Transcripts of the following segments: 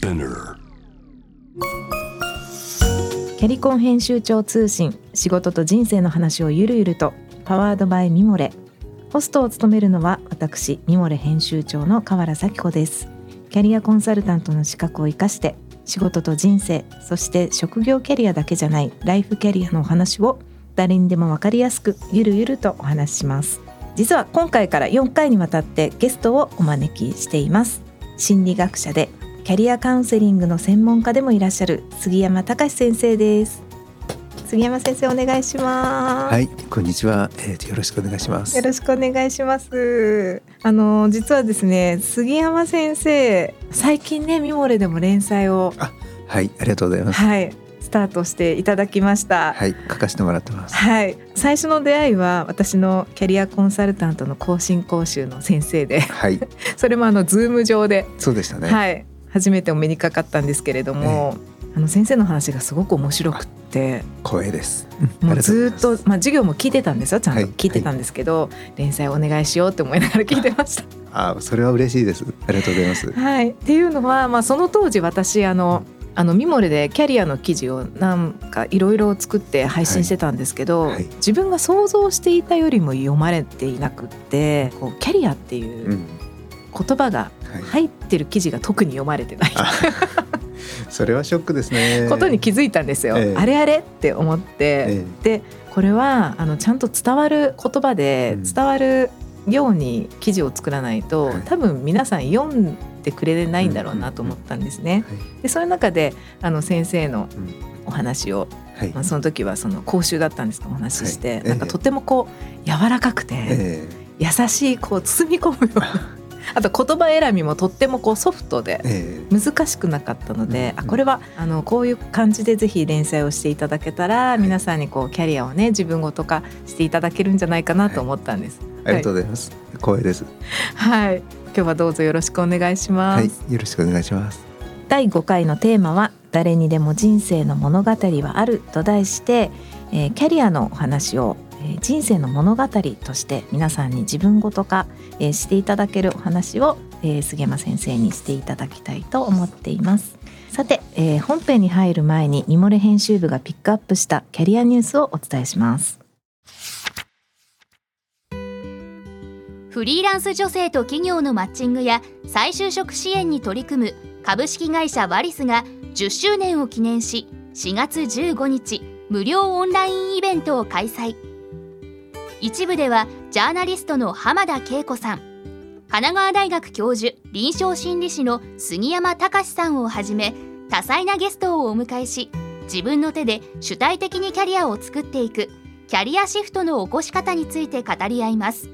Spinner. キャリコン編集長通信仕事と人生の話をゆるゆるとパワードバイミモレ。ホストを務めるのは私ミモレ編集長の河原咲子です。キャリアコンサルタントの資格を生かして仕事と人生そして職業キャリアだけじゃないライフキャリアのお話を誰にでも分かりやすくゆるゆるとお話しします。実は今回から4回にわたってゲストをお招きしています。心理学者でキャリアカウンセリングの専門家でもいらっしゃる杉山隆先生です。杉山先生お願いします。はい、こんにちは、えー、よろしくお願いします。よろしくお願いします。あの実はですね杉山先生最近ねミモレでも連載をはい、ありがとうございます。はいスタートしていただきました。はい、書かせてもらってます。はい、最初の出会いは私のキャリアコンサルタントの更新講習の先生で。はい、それもあのズーム上で、そうでしたね。はい、初めてお目にかかったんですけれども、あの先生の話がすごく面白くって光栄です。もうずーっとまあ授業も聞いてたんですよちゃんと。はい。聞いてたんですけど、連載お願いしようって思いながら聞いてました。あ、それは嬉しいです。ありがとうございます。はい、っていうのは、まあ、その当時私あのあのミモレでキャリアの記事をなんかいろいろ作って配信してたんですけど、はい。はい。自分が想像していたよりも読まれていなくってこうキャリアっていううん言葉がはい。入ってる記事が特に読まれてない、あそれはショックですね。ことに気づいたんですよ。ええ。あれあれって思って、えでこれはあのちゃんと伝わる言葉でうん。伝わるように記事を作らないと、はい。多分皆さん読んでくれないんだろうなと思ったんですね。はい。でそういう中であの先生のうん。お話を、はい。まあ、その時はその講習だったんですけどお話しして、はい。なんかとてもこう柔らかくて、え。優しいこう包み込むようなあと言葉選びもとってもこうソフトでええ難しくなかったので、うんあこれはあのこういう感じでぜひ連載をしていただけたら、皆さんにこうキャリアをね自分ごと化していただけるんじゃないかなと思ったんです。ありがとうございます。光栄です。はい、今日はどうぞよろしくお願いします。はい、よろしくお願いします。第5回のテーマは誰にでも人生の物語はあると題して、えーキャリアのお話を、えー人生の物語として皆さんに自分ごと化、していただけるお話を、杉山先生にしていただきたいと思っています。さて、えー本編に入る前にミモレ編集部がピックアップしたキャリアニュースをお伝えします。フリーランス女性と企業のマッチングや再就職支援に取り組む株式会社ワリスが10周年を記念し4月15日無料オンラインイベントを開催。一部ではジャーナリストの浜田恵子さん。神奈川大学教授臨床心理士の杉山隆さんをはじめ多彩なゲストをお迎えし自分の手で主体的にキャリアを作っていくキャリアシフトの起こし方について語り合います。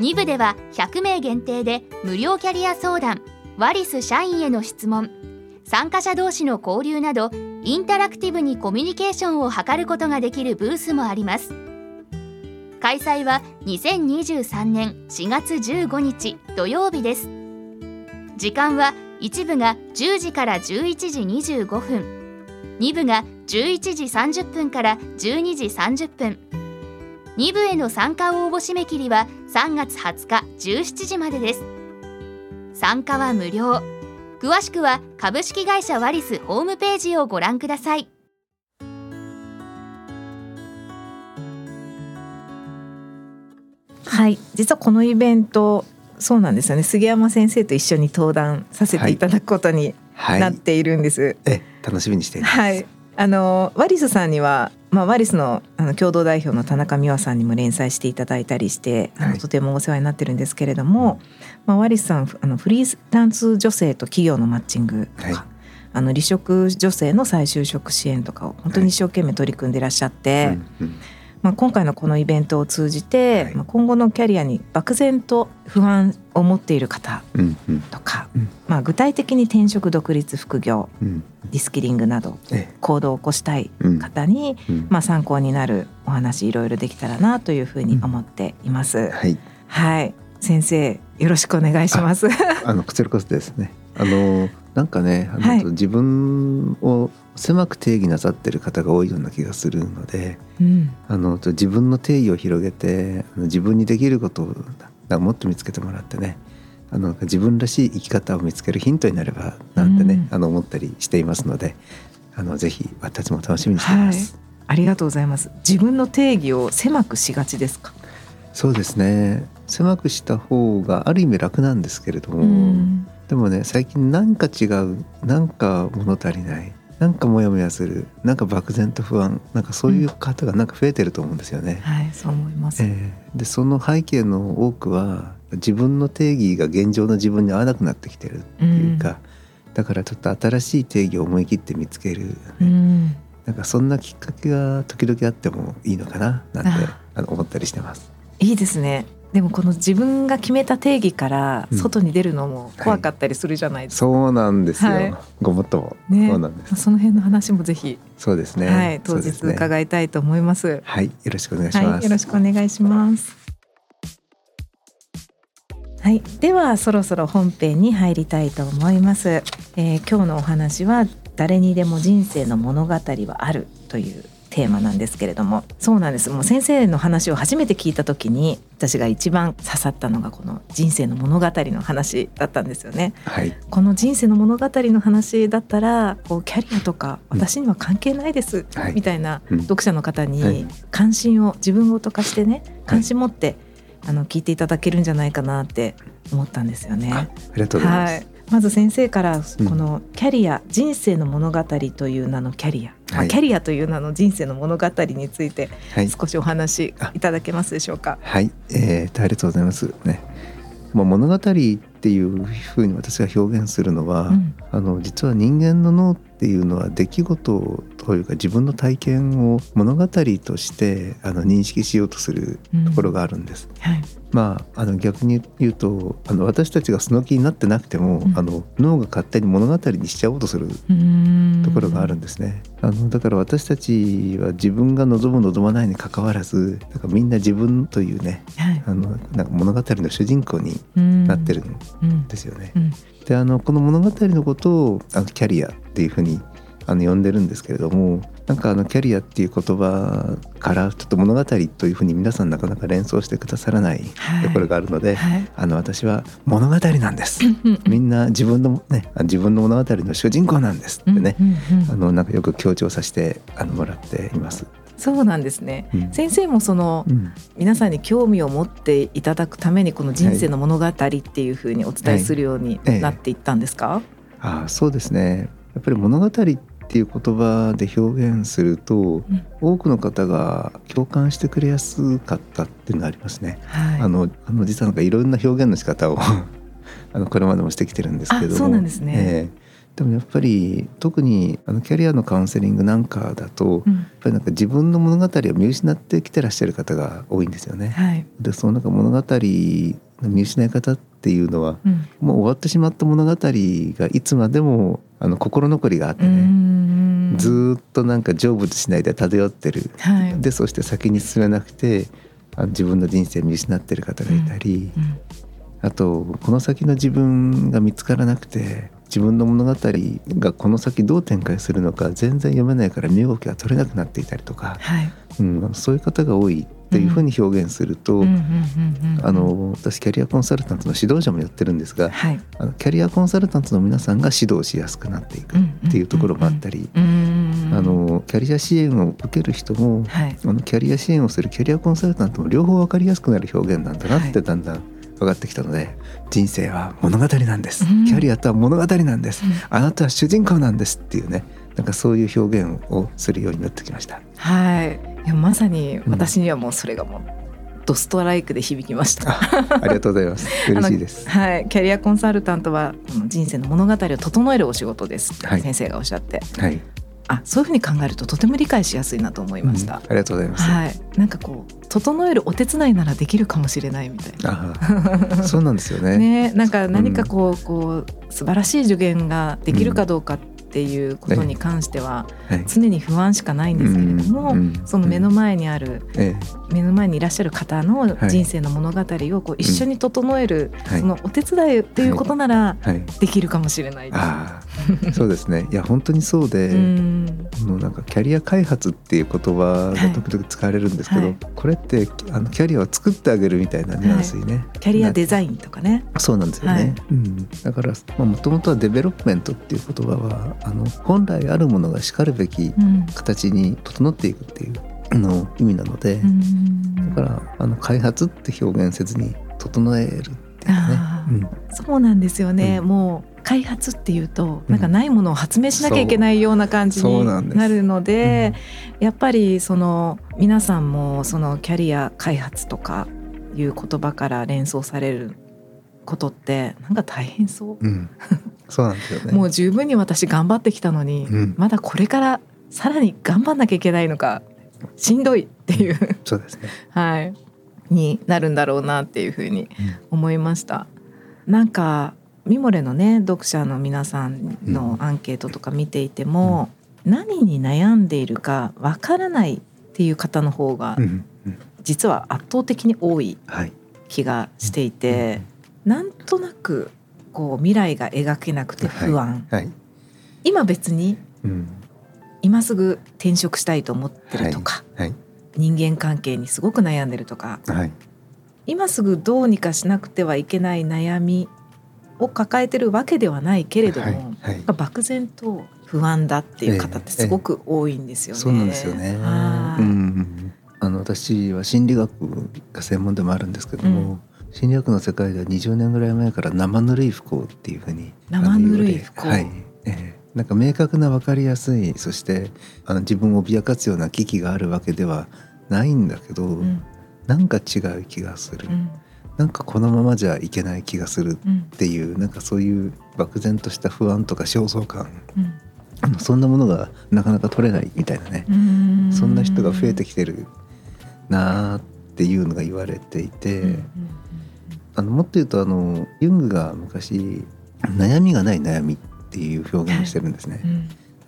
2部では100名限定で無料キャリア相談ワリス社員への質問参加者同士の交流などインタラクティブにコミュニケーションを図ることができるブースもあります。開催は2023年4月15日土曜日です。時間は1部が10時から11時25分2部が11時30分から12時30分2部への参加応募締め切りは3月20日17時までです。参加は無料。詳しくは株式会社ワリスホームページをご覧ください。はい。実はこのイベントそうなんですよね。杉山先生と一緒に登壇させてい。ただくことにはい。なっているんです、え、楽しみにしています。はい、あのワリスさんには、まあ、ワリスのあの共同代表の田中美和さんにも連載していただいたりして、あはい。のとてもお世話になってるんですけれども、まあ、ワリスさんあのフリーランス女性と企業のマッチングとか、はい。あの離職女性の再就職支援とかを本当に一生懸命取り組んでいらっしゃって、うんうんまあ、今回のこのイベントを通じて、はいまあ、今後のキャリアに漠然と不安を持っている方うんうんとか、うんまあ、具体的に転職独立副業うん。リスキリングなどえ、行動を起こしたいうん方に、うんまあ、参考になるお話いろいろできたらなというふうに思っています。はい。はい先生よろしくお願いします。あのこちらこそですね。あのなんかね、あの、はい。自分を狭く定義なさってる方が多いような気がするので、うん。あの自分の定義を広げて、自分にできることをもっと見つけてもらってね、あの自分らしい生き方を見つけるヒントになればなんてね、うん。あの思ったりしていますのであのぜひ私も楽しみにしています。ありがとうございます。自分の定義を狭くしがちですか？そうですね。狭くした方がある意味楽なんですけれども、うんでもね最近なんか違うなんか物足りないなんかモヤモヤするなんか漠然と不安なんかそういう方がなんか増えてると思うんですよね。はいそう思います、えーでその背景の多くは自分の定義が現状の自分に合わなくなってきてるっていうか、だからちょっと新しい定義を思い切って見つける、うん。なんかそんなきっかけが時々あってもいいのかななんてああの思ったりしてます。いいですねでもこの自分が決めた定義からうん。外に出るのも怖かったりするじゃないですか、そうなんですよ、はい。ごもっとも、ね。そうなんです。その辺の話もぜひ、そうですね。はい、当日伺いたいと思います。はいよろしくお願いします、はい、よろしくお願いします。はい、ではそろそろ本編に入りたいと思います。えー今日のお話は誰にでも人生の物語はあるというテーマなんですけれども。そうなんです。もう先生の話を初めて聞いた時に私が一番刺さったのがこの人生の物語の話だったんですよね。はい。この人生の物語の話だったらこうキャリアとかうん。私には関係ないです、はい。みたいなうん。読者の方はい。に関心を自分ごと化してね関心持って、あの聞いていただけるんじゃないかなって思ったんですよね。あありがとうございます、はい、まず先生からうん。このキャリア、人生の物語という名のキャリア、まあはい。キャリアという名の人生の物語についてはい。少しお話いただけますでしょうか？はい、えーとありがとうございます。ね。まあ、物語っていうふうに私が表現するのは、うん。あの実は人間の脳っていうのは出来事というか自分の体験を物語としてあの認識しようとするところがあるんです。はい、まあ、あの逆に言うとあの私たちがその気になってなくても、うん。あの脳が勝手に物語にしちゃおうとするところがあるんですね。あのだから私たちは自分が望む望まないに関わらずだからみんな自分というねはい。あのなんか物語の主人公にななってるんうんですよね。うん。であのこの物語のことをあのキャリアっていうふうにあの呼んでるんですけれどもなんかあのキャリアっていう言葉からちょっと物語というふうに皆さんなかなか連想してくださらないはい。ところがあるので、はい。あの私は物語なんです。うんみんな自分のね自分の物語の主人公なんですってね、あのなんかよく強調させてあのもらっています。そうなんですね。うん。先生もそのうん。皆さんに興味を持っていただくためにこの人生の物語っていうふうにお伝えするようにええ。なっていったんですか？ああそうですね。やっぱり物語っていう言葉で表現すると、ん多くの方が共感してくれやすかったっていうのがありますね。はい。あのあの実はなんかいろんな表現の仕方を あのこれまでもしてきてるんですけどそうなんですねええでもやっぱり特にあのキャリアのカウンセリングなんかだと、うんやっぱりなんか自分の物語を見失ってきてらっしゃる方が多いんですよね。はい。でそのなんか物語の見失い方っていうのはうん。もう終わってしまった物語がいつまでもあの心残りがあってうね、んずーっとなんか成仏しないで漂ってる、はい。でそして先に進めなくてあの自分の人生見失ってる方がいたり、うんあとこの先の自分が見つからなくて自分の物語がこの先どう展開するのか全然読めないから身動きが取れなくなっていたりとか、はい。うん、そういう方が多いっていうふうに表現すると、私キャリアコンサルタントの指導者もやってるんですが、はい。あのキャリアコンサルタントの皆さんが指導しやすくなっていくっていうところもあったり、うんあのキャリア支援を受ける人も、はい。あのキャリア支援をするキャリアコンサルタントも両方分かりやすくなる表現なんだなっはいてだんだん分かってきたので、人生は物語なんです、うんキャリアとは物語なんです、うんあなたは主人公なんですっていうねなんかそういう表現をするようになってきました。はい。いやまさに私にはもうそれがもうドストライクで響きました。ありがとうございます。嬉しいです。はい、キャリアコンサルタントはこの人生の物語を整えるお仕事です、はい。先生がおっしゃって。はい、あそういうふうに考えるととても理解しやすいなと思いました。うん。あ、りがとうございます。はい。なんかこう整えるお手伝いならできるかもしれないみたいな。あそうなんですよね。ね。なんか何かこう,、こう素晴らしい助言ができるかどうかっていうことに関してははい。常に不安しかないんですけれども、その目の前にあるえ目の前にいらっしゃる方のはい。人生の物語をこう一緒に整える、えはい。そのお手伝いっていうことならはい。できるかもしれない。ああ、そうですね。いや本当にそうで、うん。あのなんかキャリア開発っていう言葉が時々使われるんですけど、はい。これってあのキャリアを作ってあげるみたいなニュアンスにね、キャリアデザインとかね。そうなんですよね、はい。うん、だからもともとはデベロップメントっていう言葉はあの本来あるものがしかるべきうん。形に整っていくっていうあの意味なので、うん。だからあの開発って表現せずに整えるっていうね。うん、そうなんですよね、うん。もう開発っていうとうん。なんかないものを発明しなきゃいけないような感じになるのでやっぱりその皆さんもそのキャリア開発とかいう言葉から連想されることってなんか大変そう、うん、そうなんですよね。もう十分に私頑張ってきたのに、うん。まだこれからさらに頑張んなきゃいけないのかしんどいっていうそうですね。はいになるんだろうなっていうふうに思いました。なんかミモレのね読者の皆さんのアンケートとか見ていても、何に悩んでいるかわからないっていう方の方がうんうん、実は圧倒的に多いはい。気がしていて、なんとなくこう未来が描けなくて不安、はい。今別にうん。今すぐ転職したいと思ってるとか、はい。人間関係にすごく悩んでるとかはい。今すぐどうにかしなくてはいけない悩みを抱えてるわけではないけれども、漠然と不安だっていう方ってすごく多いんですよね。そうなんですよね。はいうん。あの私は心理学が専門でもあるんですけども、うん心理学の世界では20年ぐらい前から生ぬるい不幸っていうふうに生ぬるい不幸はい。ええなんか明確な分かりやすいそしてあの自分を脅かすような危機があるわけではないんだけど、うん。なんか違う気がする、うん。なんかこのままじゃいけない気がするうん。っていうなんかそういう漠然とした不安とか焦燥感。うん。そんなものがなかなか取れないみたいなね、うん。そんな人が増えてきてるなあっていうのが言われていて、うんあのもっと言うとあのユングが昔悩みがない悩みっていう表現をしてるんですね。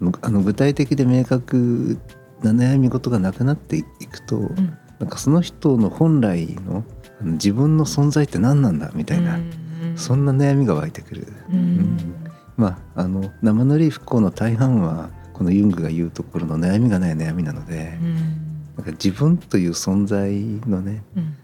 うん。あの具体的で明確な悩み事がなくなっていくと、うん。なんかその人の本来の自分の存在って何なんだみたいな、うんそんな悩みが湧いてくる。うん。まああの生ぬるい不幸の大半はこのユングが言うところの悩みがない悩みなので、うん。なんか自分という存在のねうん。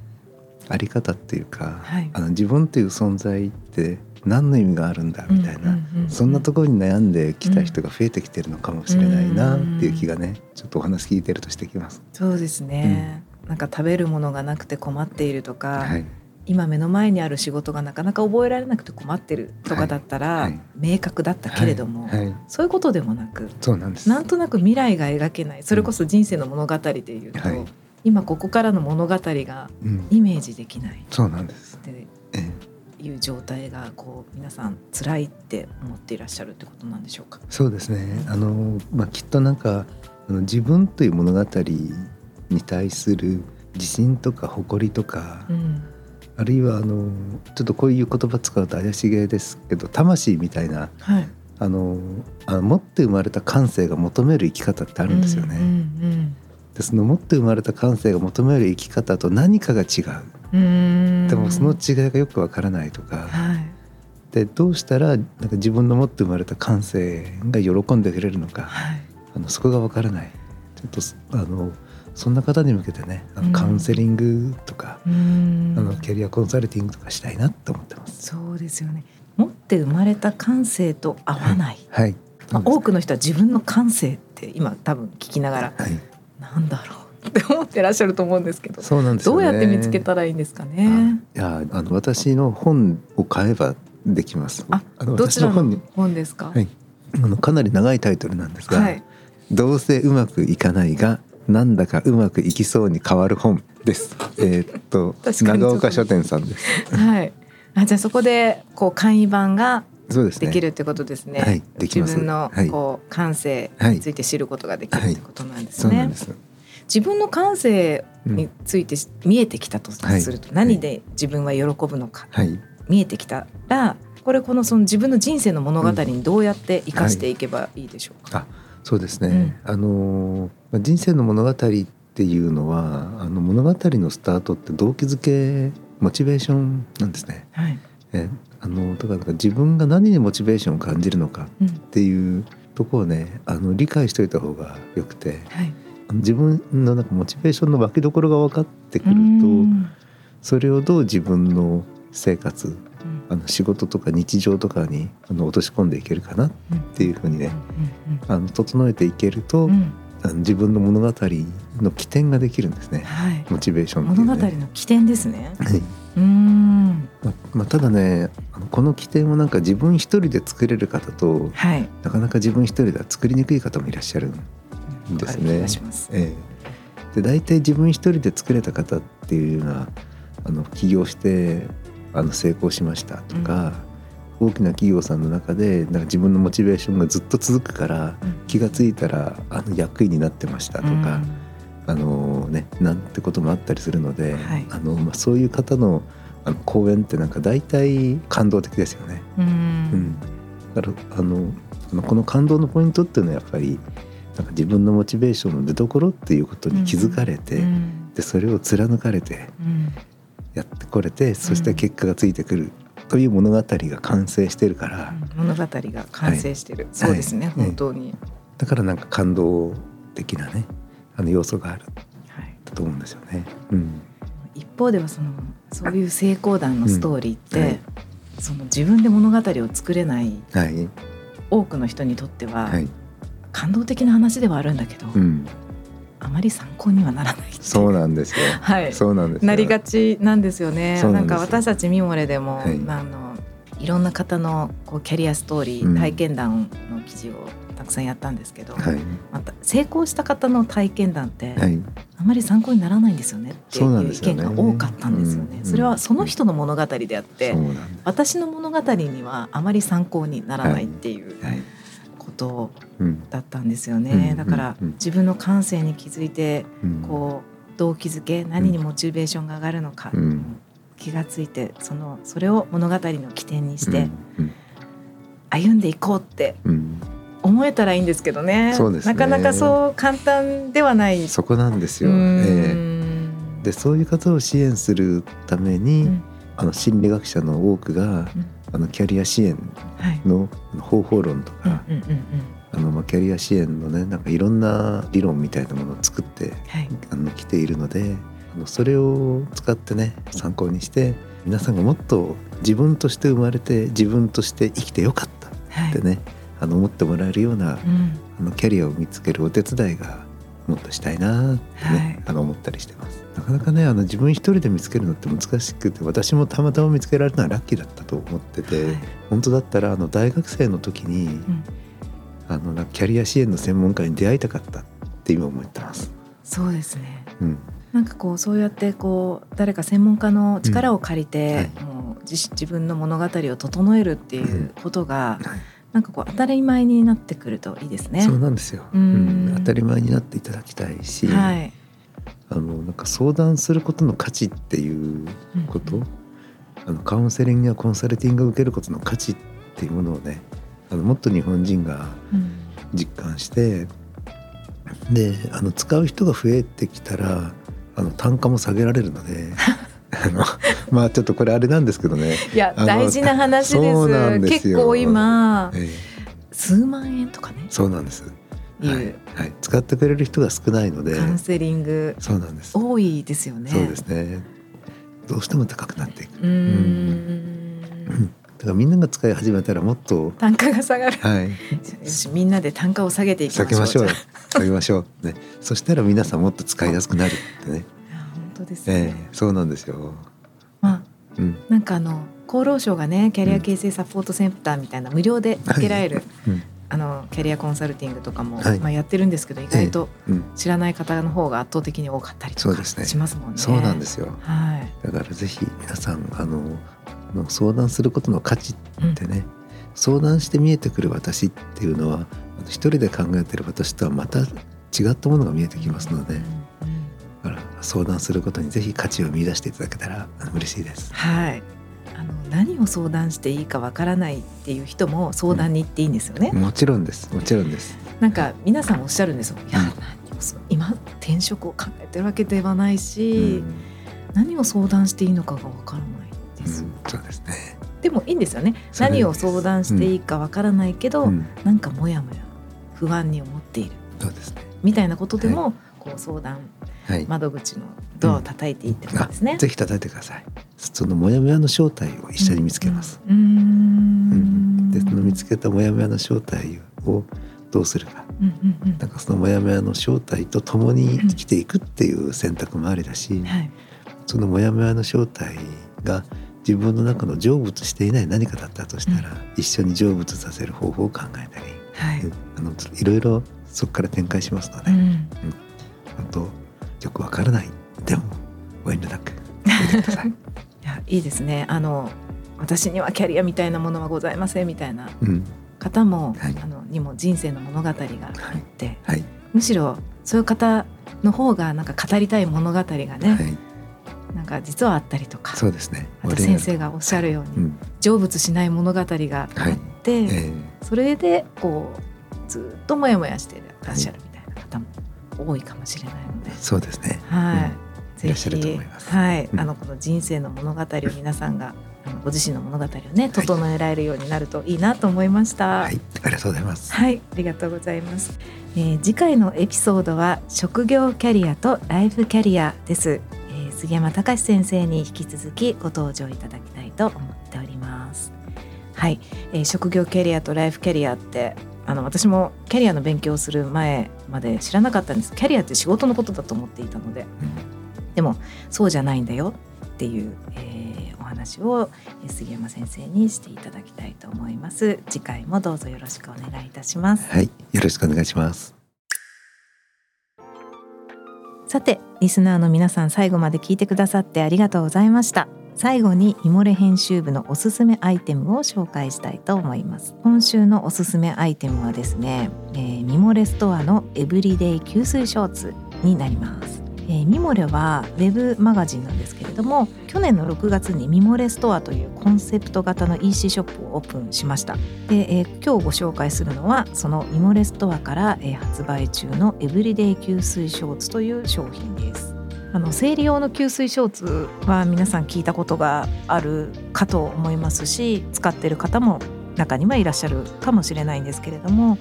あり方っていうか、はい。あの自分という存在って何の意味があるんだみたいな、うんうんうんそんなところに悩んできた人が増えてきてるのかもしれないなっていう気がねちょっとお話聞いてるとしてきます。そうですね、なんか食べるものがなくて困っているとか、はい、今目の前にある仕事がなかなか覚えられなくて困ってるとかだったら、はい。はい明確だったけれども、はい。はい。そういうことでもなくそうなんです。なんとなく未来が描けないそれこそ人生の物語でいうと、はい。今ここからの物語がうん、イメージできない。そうなんです。ってええいう状態がこう皆さん辛いって思っていらっしゃるってことなんでしょうか？そうですね。あのまあきっとなんかあの自分という物語に対する自信とか誇りとか、うんあるいはあのちょっとこういう言葉使うと怪しげですけど魂みたいなはい、あのあの持って生まれた感性が求める生き方ってあるんですよね。うんうんでその持って生まれた感性が求める生き方と何かが違う。でもその違いがよくわからないとか。はい。でどうしたらなんか自分の持って生まれた感性が喜んでくれるのか。はい。あのそこがわからない。ちょっとすあのそんな方に向けてねあうん。のカウンセリングとか、うん。あのキャリアコンサルティングとかしたいなって思ってます。そうですよね。持って生まれた感性と合わない、はい、まあ、多くの人は自分の感性って今多分聞きながらはい、なんだろうって思ってらっしゃると思うんですけどそうなんですよね。どうやって見つけたらいいんですかね？あいやあの私の本を買えばできます。あのどちらのに本ですか？はいあのかなり長いタイトルなんですが、はいどうせうまくいかないがなんだかうまくいきそうに変わる本です。えーっと長岡書店さんです。はい。あじゃあそこでこう簡易版がそうですね。できるってことですね。はいでき自分のはいこう感性について知ることができるってことなんですね。自分の感性うんについて見えてきたとすると、はい何で自分は喜ぶのか、はい。見えてきたらこれこのその自分の人生の物語にどうやって生かしていけばいいでしょうか？あそうですね、あのまあ人生の物語っていうのはあの物語のスタートって動機づけモチベーションなんですね、はい。えね、あのだからなんか自分が何にモチベーションを感じるのかうん。っていうところをねあの理解しておいた方がよくてはい。自分のなんかモチベーションの湧きどころが分かってくるとうん。それをどう自分の生活うん。あの仕事とか日常とかにあの落とし込んでいけるかなっていうふうにねあの整えていけると、あの自分の物語の起点ができるんですね。はい。モチベーションってい物語。の起点ですね。はい。うんままあ、ただねこの起点をなんか自分一人で作れる方とはい。なかなか自分一人では作りにくい方もいらっしゃるんですね。ええ、で大体自分一人で作れた方っていうのはあの起業してあの成功しましたとか、大きな企業さんの中でなんか自分のモチベーションがずっと続くからうん。気が付いたらあの役員になってましたとか、あのねなんてこともあったりするので、はい。あのまあ、そういう方のあの講演ってなんか大体感動的ですよね。うん。ううん。ん、だからあのこの感動のポイントっていうのはやっぱりなんか自分のモチベーションの出所っていうことに気づかれて、うん。でそれを貫かれてうん。やってこれてそして結果がついてくるという物語が完成してるから、物語が完成してる、そうですね、はい。本当に、だからなんか感動的なねあの要素がある。はい、と思うんですよね。うん。一方ではそのそういう成功談のストーリーって、うんはい。その自分で物語を作れないはい。多くの人にとっては、はい。感動的な話ではあるんだけど、うん、あまり参考にはならないそうなんですよ。はい。そうなんですよ。なりがちなんですよね。なんか私たちミモレでも、はい。あのいろんな方のこうキャリアストーリー、うん。体験談の記事をたくさんやったんですけど、はい。また成功した方の体験談って、はい。あまり参考にならないんですよねっていそう意見が多かったんですよね。うん。それはその人の物語であって、そうなん。で私の物語にはあまり参考にならないっていうす。はい。ことうんだったんですよね。うん。だからうん。自分の感性に気づいてうん。こう動機づけ何にモチベーションが上がるのか、うん。気がついてそのそれを物語の起点にしてうん。歩んでいこうってうん思えたらいいんですけどね。そうですね。なかなかそう簡単ではない。そこなんですよ。ええ。んでそういう方を支援するために、うん。あの心理学者の多くがうん。あのキャリア支援はい。の方法論とか、うんうんうんうん。あのまあキャリア支援のねなんかいろんな理論みたいなものを作ってはい。あの来ているのであのそれを使ってね参考にして皆さんがもっと自分として生まれて自分として生きてよかったはいってね、あの思ってもらえるようなうん。あのキャリアを見つけるお手伝いがもっとしたいなってね、はい。あの思ったりしてます。なかなかねあの自分一人で見つけるのって難しくて私もたまたま見つけられたのはラッキーだったと思ってて、はい。本当だったらあの大学生の時に、ん。あのキャリア支援の専門家に出会いたかったって今思ってます。そうですね。うん、なんかこうそうやってこう誰か専門家の力を借りて、うんもう自自分の物語を整えるっていうことが、はいなんかこう当たり前になってくるといいですね。そうなんですよ、うん。うん。当たり前になっていただきたいし、はい。あのなんか相談することの価値っていうこと、うん。あのカウンセリングやコンサルティングを受けることの価値っていうものをねあのもっと日本人がうん。実感してであの使う人が増えてきたらあの単価も下げられるので あのまあちょっとこれあれなんですけどね、いや大事な話です。ですよ。結構今ええ。数万円とかね。そうなんです、はい。はい、使ってくれる人が少ないので。カウンセリングそうなんです、多いですよね。そうですね。どうしても高くなっていく。うーん。だからみんなが使い始めたらもっと。単価が下がる。はい。みんなで単価を下げていきましょう。下げましょう。下げましょう。ね。そしたら皆さんもっと使いやすくなるってね、当ですえね。えそうなんですよ。まあうん。なんかあの厚労省がねキャリア形成サポートセンターみたいな無料で受けられる、うん。あのキャリアコンサルティングとかも、はい。まあやってるんですけど意外とうん。知らない方の方が圧倒的に多かったりとかそうですね。しますもんね。そうなんですよ。はい。だからぜひ皆さんあの相談することの価値うんってね、相談して見えてくる私っていうのは一人で考えてる私とはまた違ったものが見えてきますので、うん相談することにぜひ価値を見出していただけたら嬉しいです。はい。あの何を相談していいかわからないっていう人も相談に行っていいんですよね。もちろんですもちろんです。なんか皆さんおっしゃるんですよ。いや、今転職を考えてるわけではないし、うん何を相談していいのかがわからないです。うんそうですね。っでもいいんですよね何を相談していいかわからないけど、うんなんかモヤモヤ不安に思っているそうですねみたいなことでも、こう相談はい窓口のドアを叩いていってことですね。あぜひ叩いてください。そのモヤモヤの正体を一緒に見つけます、うん。うん。ん。でその見つけたモヤモヤの正体をどうするか。うんうんうん。なんかそのモヤモヤの正体と共に生きていくっていう選択もありだし、はい。そそのモヤモヤの正体が自分の中の成仏していない何かだったとしたら、一緒に成仏させる方法を考えたり、はい。うん。あのいろいろそこから展開しますので、うん。本当よくわからない。でもお遠慮なく聞 いやいいですね。あの私にはキャリアみたいなものはございませんみたいなうん、方も、はい。あのにも人生の物語があって、はい、むしろそういう方の方がなんか語りたい物語がね、はい、なんか実はあったりとか。そうですね。あと先生がおっしゃるように、うん、成仏しない物語があって、ええ。それでこうずっとモヤモヤしてらっしゃるみたいな方も多いかもしれないので、そうですね。はい、いぜらっしゃるとひ思いますはい、うんあのこの人生の物語を皆さんがご自身の物語をね整えられるようになるといいなと思いました。はい、ありがとうございます。はい、ありがとうございます。えー次回のエピソードは職業キャリアとライフキャリアです。えー杉山隆先生に引き続きご登場いただきたいと思っております。はい、えー職業キャリアとライフキャリアってあの私もキャリアの勉強をする前まで知らなかったんです。キャリアって仕事のことだと思っていたので、でもそうじゃないんだよっていう、えーお話をえー杉山先生にしていただきたいと思います。次回もどうぞよろしくお願いいたします。はい、よろしくお願いします。さてリスナーの皆さん最後まで聞いてくださってありがとうございました最後にミモレ編集部のおすすめアイテムを紹介したいと思います。今週のおすすめアイテムはですね、えーミモレストアのエブリデイ吸水ショーツになります。えーミモレはウェブマガジンなんですけれども去年の6月にミモレストアというコンセプト型の EC ショップをオープンしました。で、えー今日ご紹介するのはそのミモレストアから、えー発売中のエブリデイ吸水ショーツという商品です。あの生理用の吸水ショーツは皆さん聞いたことがあるかと思いますし使ってる方も中にはいらっしゃるかもしれないんですけれども、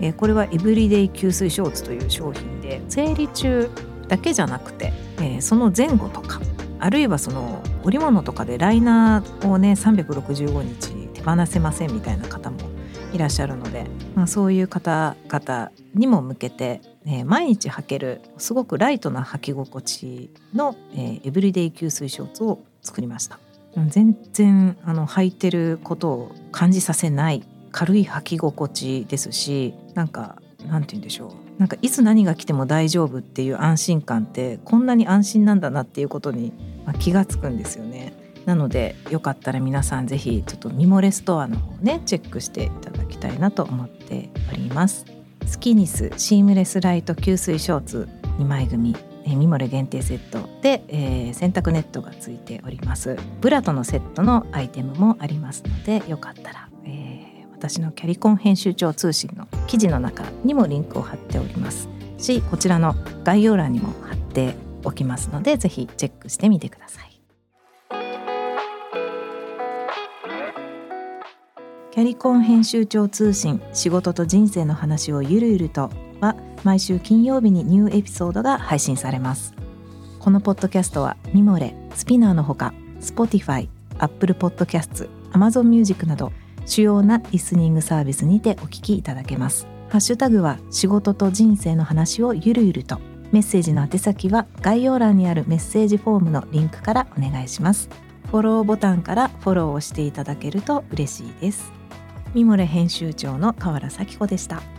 えこれはエブリデイ吸水ショーツという商品で生理中だけじゃなくて、えその前後とかあるいはその織物とかでライナーをね365日手放せませんみたいな方もいらっしゃるので、まあ、そういう方々にも向けて、えー毎日履けるすごくライトな履き心地の、えーエブリデイ吸水ショーツを作りました。全然あの履いてることを感じさせない軽い履き心地ですしなんかなんて言うんでしょうなんかいつ何が来ても大丈夫っていう安心感ってこんなに安心なんだなっていうことに、ま気がつくんですよね。なのでよかったら皆さんぜひちょっとミモレストアの方ねチェックしていただきたいなと思っております。スキニスシームレスライト吸水ショーツ2枚組えーミモレ限定セットで、えー洗濯ネットがついております。ブラとのセットのアイテムもありますのでよかったら、えー私のキャリコン編集長通信の記事の中にもリンクを貼っておりますしこちらの概要欄にも貼っておきますのでぜひチェックしてみてください。キャリコン編集長通信仕事と人生の話をゆるゆるとは毎週金曜日にニューエピソードが配信されます。このポッドキャストはミモレスピナーのほか Spotify、Apple Podcasts、Amazon Music など主要なリスニングサービスにてお聞きいただけます。ハッシュタグは仕事と人生の話をゆるゆると。メッセージの宛先は概要欄にあるメッセージフォームのリンクからお願いします。フォローボタンからフォローをしていただけると嬉しいです。ミモレ編集長の河原咲子でした。